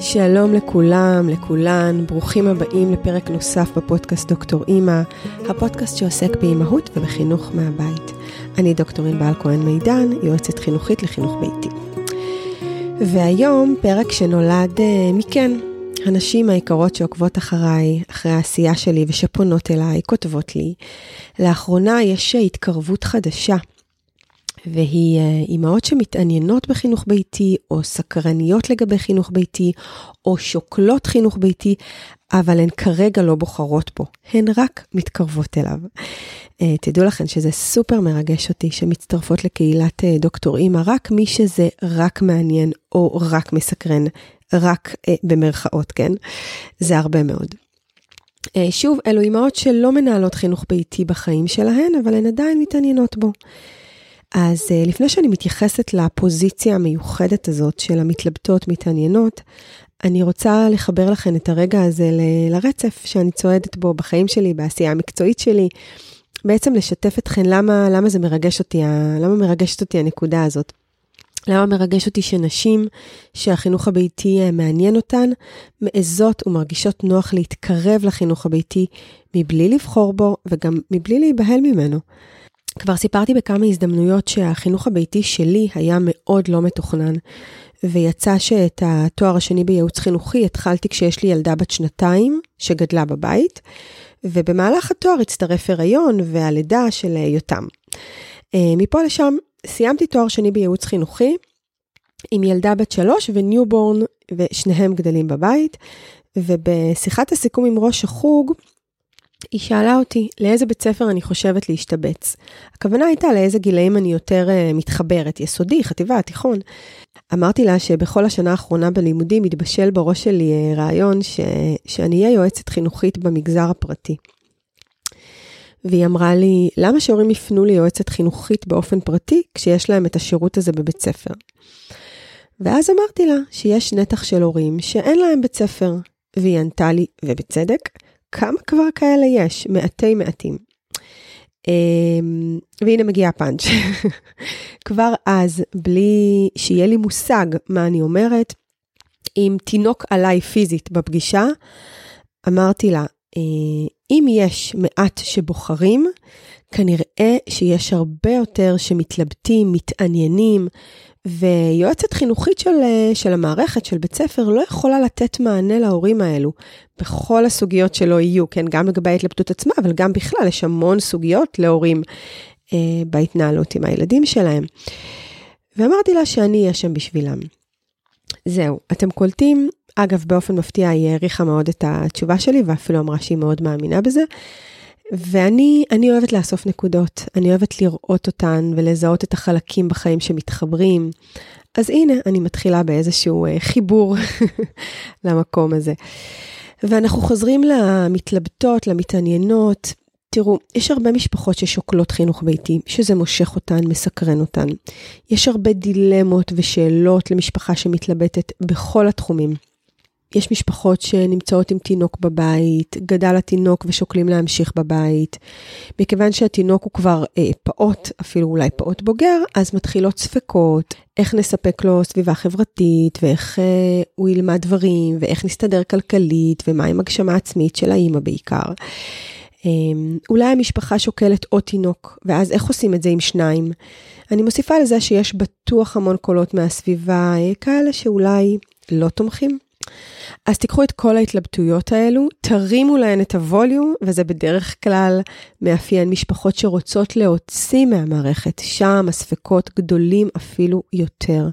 שלום לכולם, לכולן, ברוכים הבאים לפרק נוסף בפודקאסט דוקטור אימא, הפודקאסט שעוסק באימהות ובחינוך מהבית. אני דוקטור ענבל כהן מידן, יועצת חינוכית לחינוך ביתי. והיום פרק שנולד uh, מכן, הנשים היקרות שעוקבות אחריי, אחרי העשייה שלי ושפונות אליי, כותבות לי, לאחרונה יש התקרבות חדשה והיא אה, אימהות שמתעניינות בחינוך ביתי, או סקרניות לגבי חינוך ביתי, או שוקלות חינוך ביתי, אבל הן כרגע לא בוחרות בו, הן רק מתקרבות אליו. אה, תדעו לכם שזה סופר מרגש אותי שמצטרפות לקהילת אה, דוקטור אימא, רק מי שזה רק מעניין או רק מסקרן, רק במרכאות, כן? זה הרבה מאוד. שוב, אלו אימהות שלא מנהלות חינוך ביתי בחיים שלהן, אבל הן עדיין מתעניינות בו. אז uh, לפני שאני מתייחסת לפוזיציה המיוחדת הזאת של המתלבטות, מתעניינות, אני רוצה לחבר לכם את הרגע הזה ל- לרצף שאני צועדת בו בחיים שלי, בעשייה המקצועית שלי. בעצם לשתף אתכם למה, למה זה מרגש אותי, למה מרגשת אותי הנקודה הזאת. למה מרגש אותי שנשים שהחינוך הביתי אה, מעניין אותן, מעזות ומרגישות נוח להתקרב לחינוך הביתי מבלי לבחור בו וגם מבלי להיבהל ממנו. כבר סיפרתי בכמה הזדמנויות שהחינוך הביתי שלי היה מאוד לא מתוכנן, ויצא שאת התואר השני בייעוץ חינוכי התחלתי כשיש לי ילדה בת שנתיים שגדלה בבית, ובמהלך התואר הצטרף הריון והלידה של יותם. אה, מפה לשם סיימתי תואר שני בייעוץ חינוכי עם ילדה בת שלוש ו newborn, ושניהם גדלים בבית, ובשיחת הסיכום עם ראש החוג, היא שאלה אותי לאיזה בית ספר אני חושבת להשתבץ. הכוונה הייתה לאיזה גילאים אני יותר אה, מתחברת, יסודי, חטיבה, תיכון. אמרתי לה שבכל השנה האחרונה בלימודים מתבשל בראש שלי uh, רעיון ש... שאני אהיה יועצת חינוכית במגזר הפרטי. והיא אמרה לי, למה שהורים יפנו ליועצת חינוכית באופן פרטי כשיש להם את השירות הזה בבית ספר? ואז אמרתי לה שיש נתח של הורים שאין להם בית ספר, והיא ענתה לי, ובצדק, כמה כבר כאלה יש? מעטי מעטים. Um, והנה מגיע הפאנץ'. כבר אז, בלי שיהיה לי מושג מה אני אומרת, עם תינוק עליי פיזית בפגישה, אמרתי לה, אה, אם יש מעט שבוחרים, כנראה שיש הרבה יותר שמתלבטים, מתעניינים, ויועצת חינוכית של, של המערכת, של בית ספר, לא יכולה לתת מענה להורים האלו בכל הסוגיות שלא יהיו, כן, גם לגבי ההתלבטות עצמה, אבל גם בכלל, יש המון סוגיות להורים אה, בהתנהלות עם הילדים שלהם. ואמרתי לה שאני אהיה שם בשבילם. זהו, אתם קולטים, אגב, באופן מפתיע היא העריכה מאוד את התשובה שלי, ואפילו אמרה שהיא מאוד מאמינה בזה. ואני אני אוהבת לאסוף נקודות, אני אוהבת לראות אותן ולזהות את החלקים בחיים שמתחברים. אז הנה, אני מתחילה באיזשהו אה, חיבור למקום הזה. ואנחנו חוזרים למתלבטות, למתעניינות. תראו, יש הרבה משפחות ששוקלות חינוך ביתי, שזה מושך אותן, מסקרן אותן. יש הרבה דילמות ושאלות למשפחה שמתלבטת בכל התחומים. יש משפחות שנמצאות עם תינוק בבית, גדל התינוק ושוקלים להמשיך בבית. מכיוון שהתינוק הוא כבר אה, פעוט, אפילו אולי פעוט בוגר, אז מתחילות ספקות, איך נספק לו סביבה חברתית, ואיך אה, הוא ילמד דברים, ואיך נסתדר כלכלית, ומה עם הגשמה עצמית של האימא בעיקר. אה, אולי המשפחה שוקלת עוד תינוק, ואז איך עושים את זה עם שניים? אני מוסיפה לזה שיש בטוח המון קולות מהסביבה, אה, כאלה שאולי לא תומכים. אז תיקחו את כל ההתלבטויות האלו, תרימו להן את הווליום, וזה בדרך כלל מאפיין משפחות שרוצות להוציא מהמערכת, שם הספקות גדולים אפילו יותר.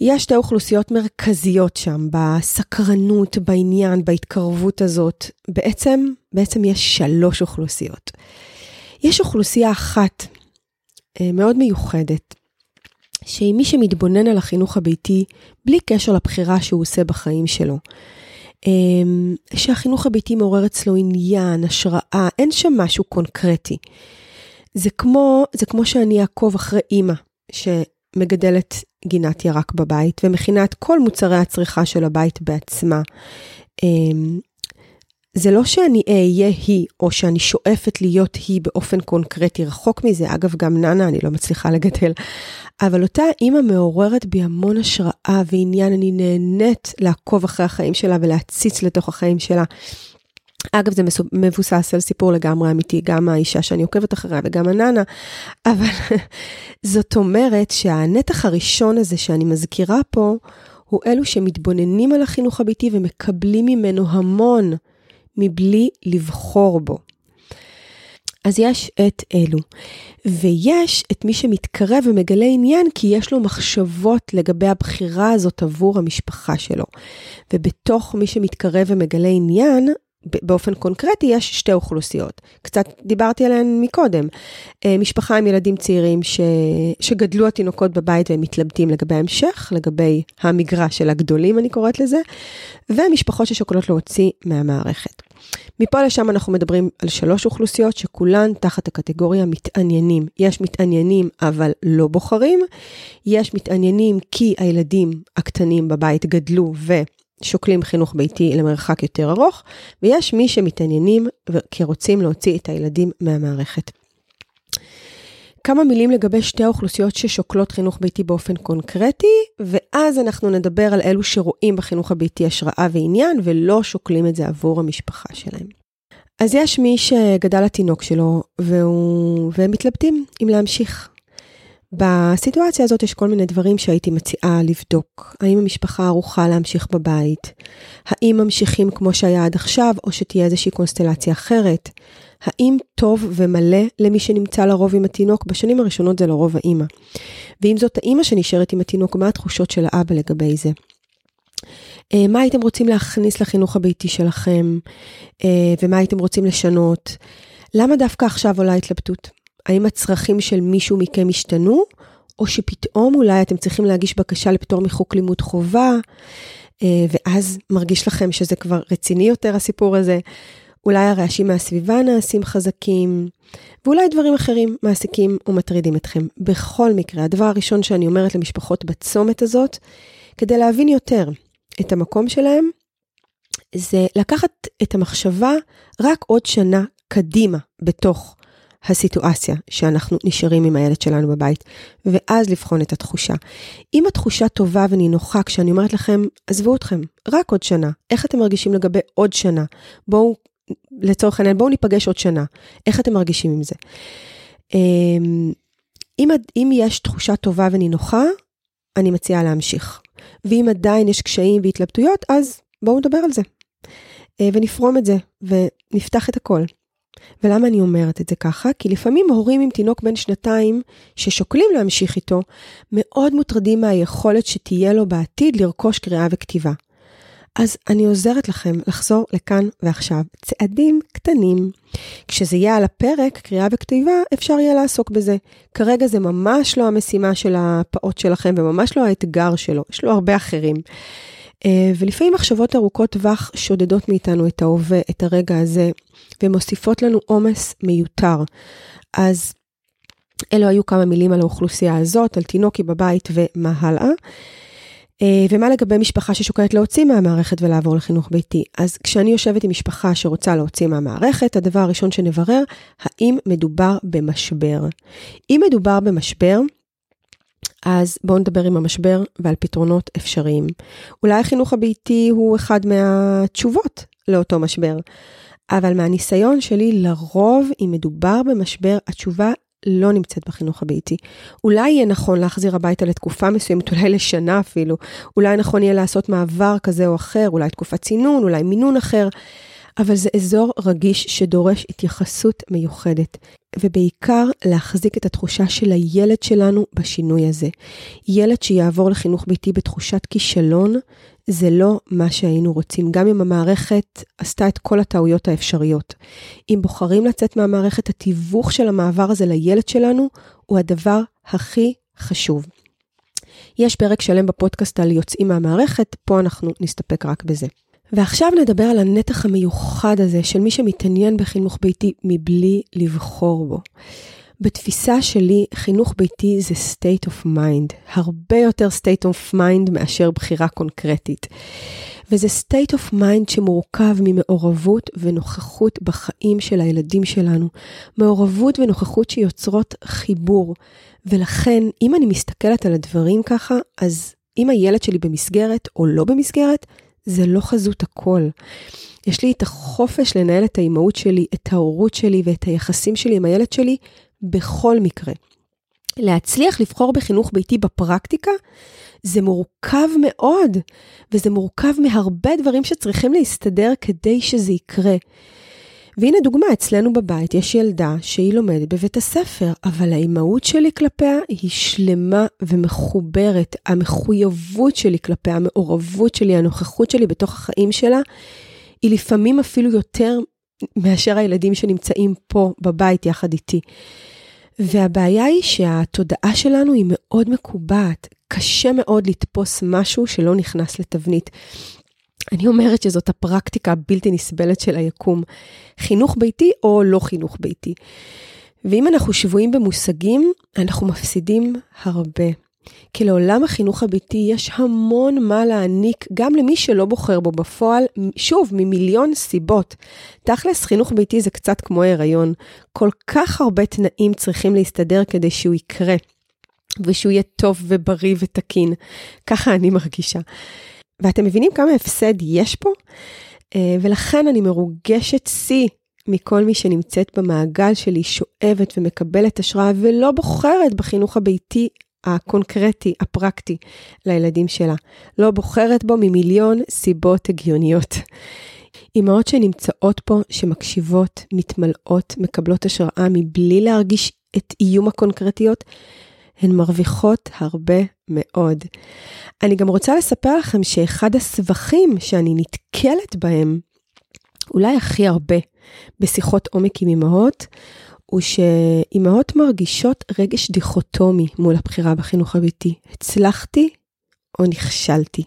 יש שתי אוכלוסיות מרכזיות שם, בסקרנות, בעניין, בהתקרבות הזאת. בעצם, בעצם יש שלוש אוכלוסיות. יש אוכלוסייה אחת אה, מאוד מיוחדת, שהיא מי שמתבונן על החינוך הביתי בלי קשר לבחירה שהוא עושה בחיים שלו. אמ, שהחינוך הביתי מעורר אצלו עניין, השראה, אין שם משהו קונקרטי. זה כמו, זה כמו שאני אעקוב אחרי אימא שמגדלת גינת ירק בבית ומכינה את כל מוצרי הצריכה של הבית בעצמה. זה לא שאני אהיה היא, או שאני שואפת להיות היא באופן קונקרטי, רחוק מזה. אגב, גם ננה אני לא מצליחה לגדל. אבל אותה אימא מעוררת בי המון השראה ועניין, אני נהנית לעקוב אחרי החיים שלה ולהציץ לתוך החיים שלה. אגב, זה מבוסס על סיפור לגמרי אמיתי, גם האישה שאני עוקבת אחריה וגם הננה, אבל זאת אומרת שהנתח הראשון הזה שאני מזכירה פה, הוא אלו שמתבוננים על החינוך הביתי ומקבלים ממנו המון מבלי לבחור בו. אז יש את אלו, ויש את מי שמתקרב ומגלה עניין כי יש לו מחשבות לגבי הבחירה הזאת עבור המשפחה שלו. ובתוך מי שמתקרב ומגלה עניין, באופן קונקרטי יש שתי אוכלוסיות. קצת דיברתי עליהן מקודם. אה, משפחה עם ילדים צעירים ש... שגדלו התינוקות בבית והם מתלבטים לגבי ההמשך, לגבי המגרש של הגדולים אני קוראת לזה, ומשפחות ששוקלות להוציא מהמערכת. מפה לשם אנחנו מדברים על שלוש אוכלוסיות שכולן תחת הקטגוריה מתעניינים. יש מתעניינים אבל לא בוחרים, יש מתעניינים כי הילדים הקטנים בבית גדלו ו... שוקלים חינוך ביתי למרחק יותר ארוך, ויש מי שמתעניינים כי רוצים להוציא את הילדים מהמערכת. כמה מילים לגבי שתי האוכלוסיות ששוקלות חינוך ביתי באופן קונקרטי, ואז אנחנו נדבר על אלו שרואים בחינוך הביתי השראה ועניין, ולא שוקלים את זה עבור המשפחה שלהם. אז יש מי שגדל התינוק שלו, והוא... והם מתלבטים אם להמשיך. בסיטואציה הזאת יש כל מיני דברים שהייתי מציעה לבדוק. האם המשפחה ערוכה להמשיך בבית? האם ממשיכים כמו שהיה עד עכשיו, או שתהיה איזושהי קונסטלציה אחרת? האם טוב ומלא למי שנמצא לרוב עם התינוק? בשנים הראשונות זה לרוב האימא. ואם זאת האימא שנשארת עם התינוק, מה התחושות של האבא לגבי זה? אה, מה הייתם רוצים להכניס לחינוך הביתי שלכם? אה, ומה הייתם רוצים לשנות? למה דווקא עכשיו עולה התלבטות? האם הצרכים של מישהו מכם השתנו, או שפתאום אולי אתם צריכים להגיש בקשה לפטור מחוק לימוד חובה, אה, ואז מרגיש לכם שזה כבר רציני יותר הסיפור הזה. אולי הרעשים מהסביבה נעשים חזקים, ואולי דברים אחרים מעסיקים ומטרידים אתכם. בכל מקרה, הדבר הראשון שאני אומרת למשפחות בצומת הזאת, כדי להבין יותר את המקום שלהם, זה לקחת את המחשבה רק עוד שנה קדימה בתוך הסיטואציה שאנחנו נשארים עם הילד שלנו בבית, ואז לבחון את התחושה. אם התחושה טובה ונינוחה כשאני אומרת לכם, עזבו אתכם, רק עוד שנה, איך אתם מרגישים לגבי עוד שנה? בואו, לצורך העניין, בואו ניפגש עוד שנה, איך אתם מרגישים עם זה? אמ, אם, אם יש תחושה טובה ונינוחה, אני מציעה להמשיך. ואם עדיין יש קשיים והתלבטויות, אז בואו נדבר על זה. אה, ונפרום את זה, ונפתח את הכל. ולמה אני אומרת את זה ככה? כי לפעמים הורים עם תינוק בן שנתיים ששוקלים להמשיך איתו, מאוד מוטרדים מהיכולת שתהיה לו בעתיד לרכוש קריאה וכתיבה. אז אני עוזרת לכם לחזור לכאן ועכשיו. צעדים קטנים. כשזה יהיה על הפרק, קריאה וכתיבה, אפשר יהיה לעסוק בזה. כרגע זה ממש לא המשימה של הפעוט שלכם וממש לא האתגר שלו, יש לו הרבה אחרים. אה, ולפעמים מחשבות ארוכות טווח שודדות מאיתנו את ההווה, את הרגע הזה, ומוסיפות לנו עומס מיותר. אז אלו היו כמה מילים על האוכלוסייה הזאת, על תינוקי בבית ומה הלאה. אה, ומה לגבי משפחה ששוקלת להוציא מהמערכת ולעבור לחינוך ביתי? אז כשאני יושבת עם משפחה שרוצה להוציא מהמערכת, הדבר הראשון שנברר, האם מדובר במשבר. אם מדובר במשבר, אז בואו נדבר עם המשבר ועל פתרונות אפשריים. אולי החינוך הביתי הוא אחד מהתשובות לאותו משבר, אבל מהניסיון שלי, לרוב, אם מדובר במשבר, התשובה לא נמצאת בחינוך הביתי. אולי יהיה נכון להחזיר הביתה לתקופה מסוימת, אולי לשנה אפילו. אולי נכון יהיה לעשות מעבר כזה או אחר, אולי תקופת צינון, אולי מינון אחר. אבל זה אזור רגיש שדורש התייחסות מיוחדת, ובעיקר להחזיק את התחושה של הילד שלנו בשינוי הזה. ילד שיעבור לחינוך ביתי בתחושת כישלון, זה לא מה שהיינו רוצים, גם אם המערכת עשתה את כל הטעויות האפשריות. אם בוחרים לצאת מהמערכת, התיווך של המעבר הזה לילד שלנו הוא הדבר הכי חשוב. יש פרק שלם בפודקאסט על יוצאים מהמערכת, פה אנחנו נסתפק רק בזה. ועכשיו נדבר על הנתח המיוחד הזה של מי שמתעניין בחינוך ביתי מבלי לבחור בו. בתפיסה שלי, חינוך ביתי זה state of mind, הרבה יותר state of mind מאשר בחירה קונקרטית. וזה state of mind שמורכב ממעורבות ונוכחות בחיים של הילדים שלנו. מעורבות ונוכחות שיוצרות חיבור. ולכן, אם אני מסתכלת על הדברים ככה, אז אם הילד שלי במסגרת או לא במסגרת, זה לא חזות הכל. יש לי את החופש לנהל את האימהות שלי, את ההורות שלי ואת היחסים שלי עם הילד שלי בכל מקרה. להצליח לבחור בחינוך ביתי בפרקטיקה, זה מורכב מאוד, וזה מורכב מהרבה דברים שצריכים להסתדר כדי שזה יקרה. והנה דוגמה, אצלנו בבית יש ילדה שהיא לומדת בבית הספר, אבל האימהות שלי כלפיה היא שלמה ומחוברת. המחויבות שלי כלפיה, המעורבות שלי, הנוכחות שלי בתוך החיים שלה, היא לפעמים אפילו יותר מאשר הילדים שנמצאים פה בבית יחד איתי. והבעיה היא שהתודעה שלנו היא מאוד מקובעת. קשה מאוד לתפוס משהו שלא נכנס לתבנית. אני אומרת שזאת הפרקטיקה הבלתי נסבלת של היקום. חינוך ביתי או לא חינוך ביתי. ואם אנחנו שבויים במושגים, אנחנו מפסידים הרבה. כי לעולם החינוך הביתי יש המון מה להעניק גם למי שלא בוחר בו בפועל, שוב, ממיליון סיבות. תכלס, חינוך ביתי זה קצת כמו הריון. כל כך הרבה תנאים צריכים להסתדר כדי שהוא יקרה, ושהוא יהיה טוב ובריא ותקין. ככה אני מרגישה. ואתם מבינים כמה הפסד יש פה? אה, ולכן אני מרוגשת שיא מכל מי שנמצאת במעגל שלי, שואבת ומקבלת השראה ולא בוחרת בחינוך הביתי הקונקרטי, הפרקטי, לילדים שלה. לא בוחרת בו ממיליון סיבות הגיוניות. אימהות שנמצאות פה, שמקשיבות, מתמלאות, מקבלות השראה מבלי להרגיש את איום הקונקרטיות, הן מרוויחות הרבה מאוד. אני גם רוצה לספר לכם שאחד הסבכים שאני נתקלת בהם, אולי הכי הרבה, בשיחות עומק עם אימהות, הוא שאימהות מרגישות רגש דיכוטומי מול הבחירה בחינוך הביתי. הצלחתי או נכשלתי.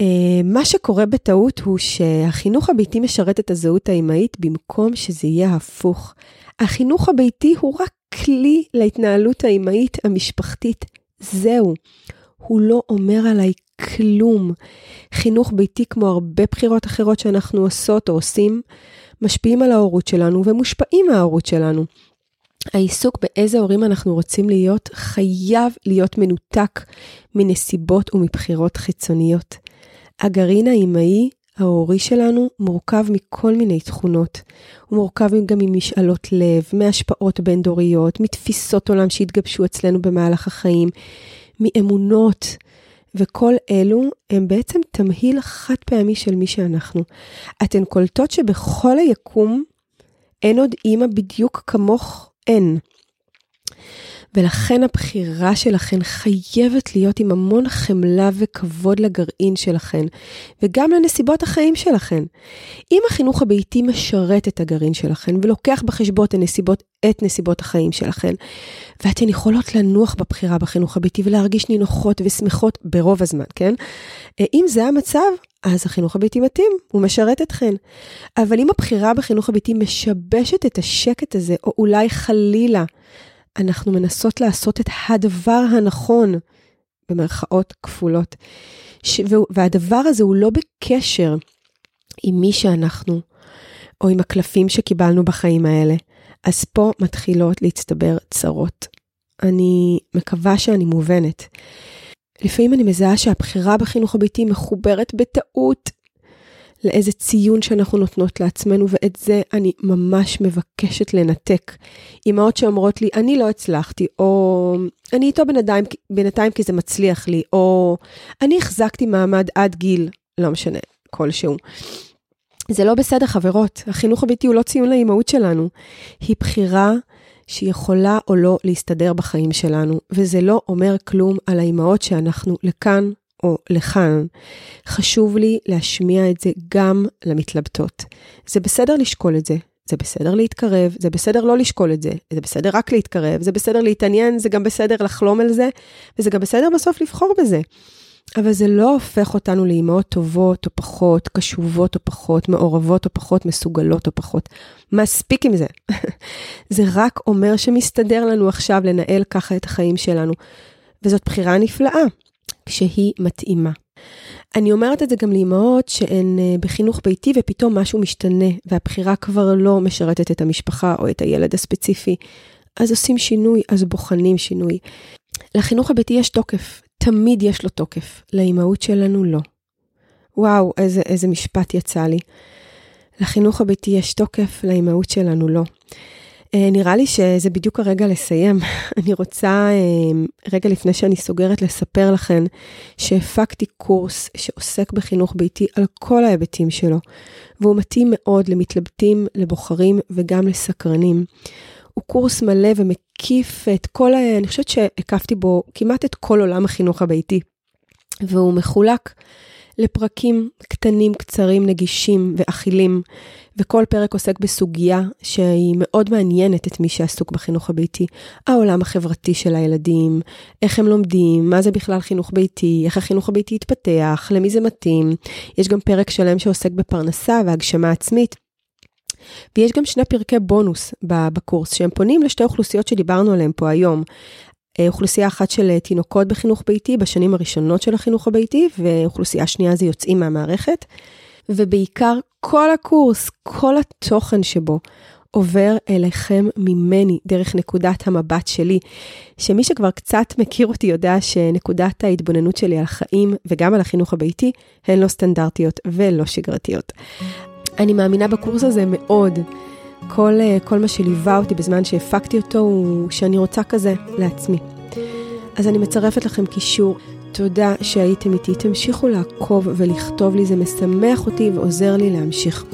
אה, מה שקורה בטעות הוא שהחינוך הביתי משרת את הזהות האימהית במקום שזה יהיה הפוך. החינוך הביתי הוא רק כלי להתנהלות האימהית המשפחתית. זהו. הוא לא אומר עליי כלום. חינוך ביתי, כמו הרבה בחירות אחרות שאנחנו עושות או עושים, משפיעים על ההורות שלנו ומושפעים מההורות שלנו. העיסוק באיזה הורים אנחנו רוצים להיות חייב להיות מנותק מנסיבות ומבחירות חיצוניות. הגרעין האימהי ההורי שלנו מורכב מכל מיני תכונות. הוא מורכב גם ממשאלות לב, מהשפעות בין-דוריות, מתפיסות עולם שהתגבשו אצלנו במהלך החיים, מאמונות, וכל אלו הם בעצם תמהיל חד פעמי של מי שאנחנו. אתן קולטות שבכל היקום אין עוד אימא בדיוק כמוך אין. ולכן הבחירה שלכן חייבת להיות עם המון חמלה וכבוד לגרעין שלכן, וגם לנסיבות החיים שלכן. אם החינוך הביתי משרת את הגרעין שלכן, ולוקח בחשבון את הנסיבות, את נסיבות החיים שלכן, ואתן יכולות לנוח בבחירה בחינוך הביתי ולהרגיש נינוחות ושמחות ברוב הזמן, כן? אם זה המצב, אז החינוך הביתי מתאים, הוא משרת אתכן. אבל אם הבחירה בחינוך הביתי משבשת את השקט הזה, או אולי חלילה, אנחנו מנסות לעשות את הדבר הנכון, במרכאות כפולות. ש... והדבר הזה הוא לא בקשר עם מי שאנחנו, או עם הקלפים שקיבלנו בחיים האלה. אז פה מתחילות להצטבר צרות. אני מקווה שאני מובנת. לפעמים אני מזהה שהבחירה בחינוך הביתי מחוברת בטעות לאיזה ציון שאנחנו נותנות לעצמנו, ואת זה אני ממש מבקשת לנתק. אמהות שאומרות לי, אני לא הצלחתי, או אני איתו בינתיים, בינתיים כי זה מצליח לי, או אני החזקתי מעמד עד גיל, לא משנה, כלשהו. זה לא בסדר, חברות. החינוך הביתי הוא לא ציון לאימהות שלנו. היא בחירה שיכולה או לא להסתדר בחיים שלנו, וזה לא אומר כלום על האימהות שאנחנו לכאן או לכאן. חשוב לי להשמיע את זה גם למתלבטות. זה בסדר לשקול את זה, זה בסדר להתקרב, זה בסדר לא לשקול את זה, זה בסדר רק להתקרב, זה בסדר להתעניין, זה גם בסדר לחלום על זה, וזה גם בסדר בסוף לבחור בזה. אבל זה לא הופך אותנו לאימהות טובות או פחות, קשובות או פחות, מעורבות או פחות, מסוגלות או פחות. מספיק עם זה. זה רק אומר שמסתדר לנו עכשיו לנהל ככה את החיים שלנו. וזאת בחירה נפלאה. כשהיא מתאימה. אני אומרת את זה גם לאמהות שהן אה, בחינוך ביתי ופתאום משהו משתנה והבחירה כבר לא משרתת את המשפחה או את הילד הספציפי. אז עושים שינוי, אז בוחנים שינוי. לחינוך הביתי יש תוקף, תמיד יש לו תוקף, לאימהות שלנו לא. וואו, איזה, איזה משפט יצא לי. לחינוך הביתי יש תוקף, לאימהות שלנו לא. אה, נראה לי שזה בדיוק הרגע לסיים. אני רוצה, אה, רגע לפני שאני סוגרת, לספר לכם שהפקתי קורס שעוסק בחינוך ביתי על כל ההיבטים שלו, והוא מתאים מאוד למתלבטים, לבוחרים וגם לסקרנים. הוא קורס מלא ומקיף את כל, ה... אני חושבת שהקפתי בו כמעט את כל עולם החינוך הביתי, והוא מחולק לפרקים קטנים, קצרים, נגישים ואכילים, וכל פרק עוסק בסוגיה שהיא מאוד מעניינת את מי שעסוק בחינוך הביתי. העולם החברתי של הילדים, איך הם לומדים, מה זה בכלל חינוך ביתי, איך החינוך הביתי יתפתח, למי זה מתאים. יש גם פרק שלם שעוסק בפרנסה והגשמה עצמית. ויש גם שני פרקי בונוס בקורס, שהם פונים לשתי אוכלוסיות שדיברנו עליהן פה היום. אה, אוכלוסייה אחת של אה, תינוקות בחינוך ביתי בשנים הראשונות של החינוך הביתי, ואוכלוסייה שנייה זה יוצאים מהמערכת. ובעיקר כל הקורס, כל התוכן שבו עובר אליכם ממני, דרך נקודת המבט שלי, שמי שכבר קצת מכיר אותי יודע שנקודת ההתבוננות שלי על החיים וגם על החינוך הביתי הן לא סטנדרטיות ולא שגרתיות. אני מאמינה בקורס הזה מאוד. כל, אה, כל מה שליווה אותי בזמן שהפקתי אותו הוא שאני רוצה כזה לעצמי. אז אני מצרפת לכם קישור. תודה שהייתם איתי. תמשיכו לעקוב ולכתוב לי, זה משמח אותי ועוזר לי להמשיך.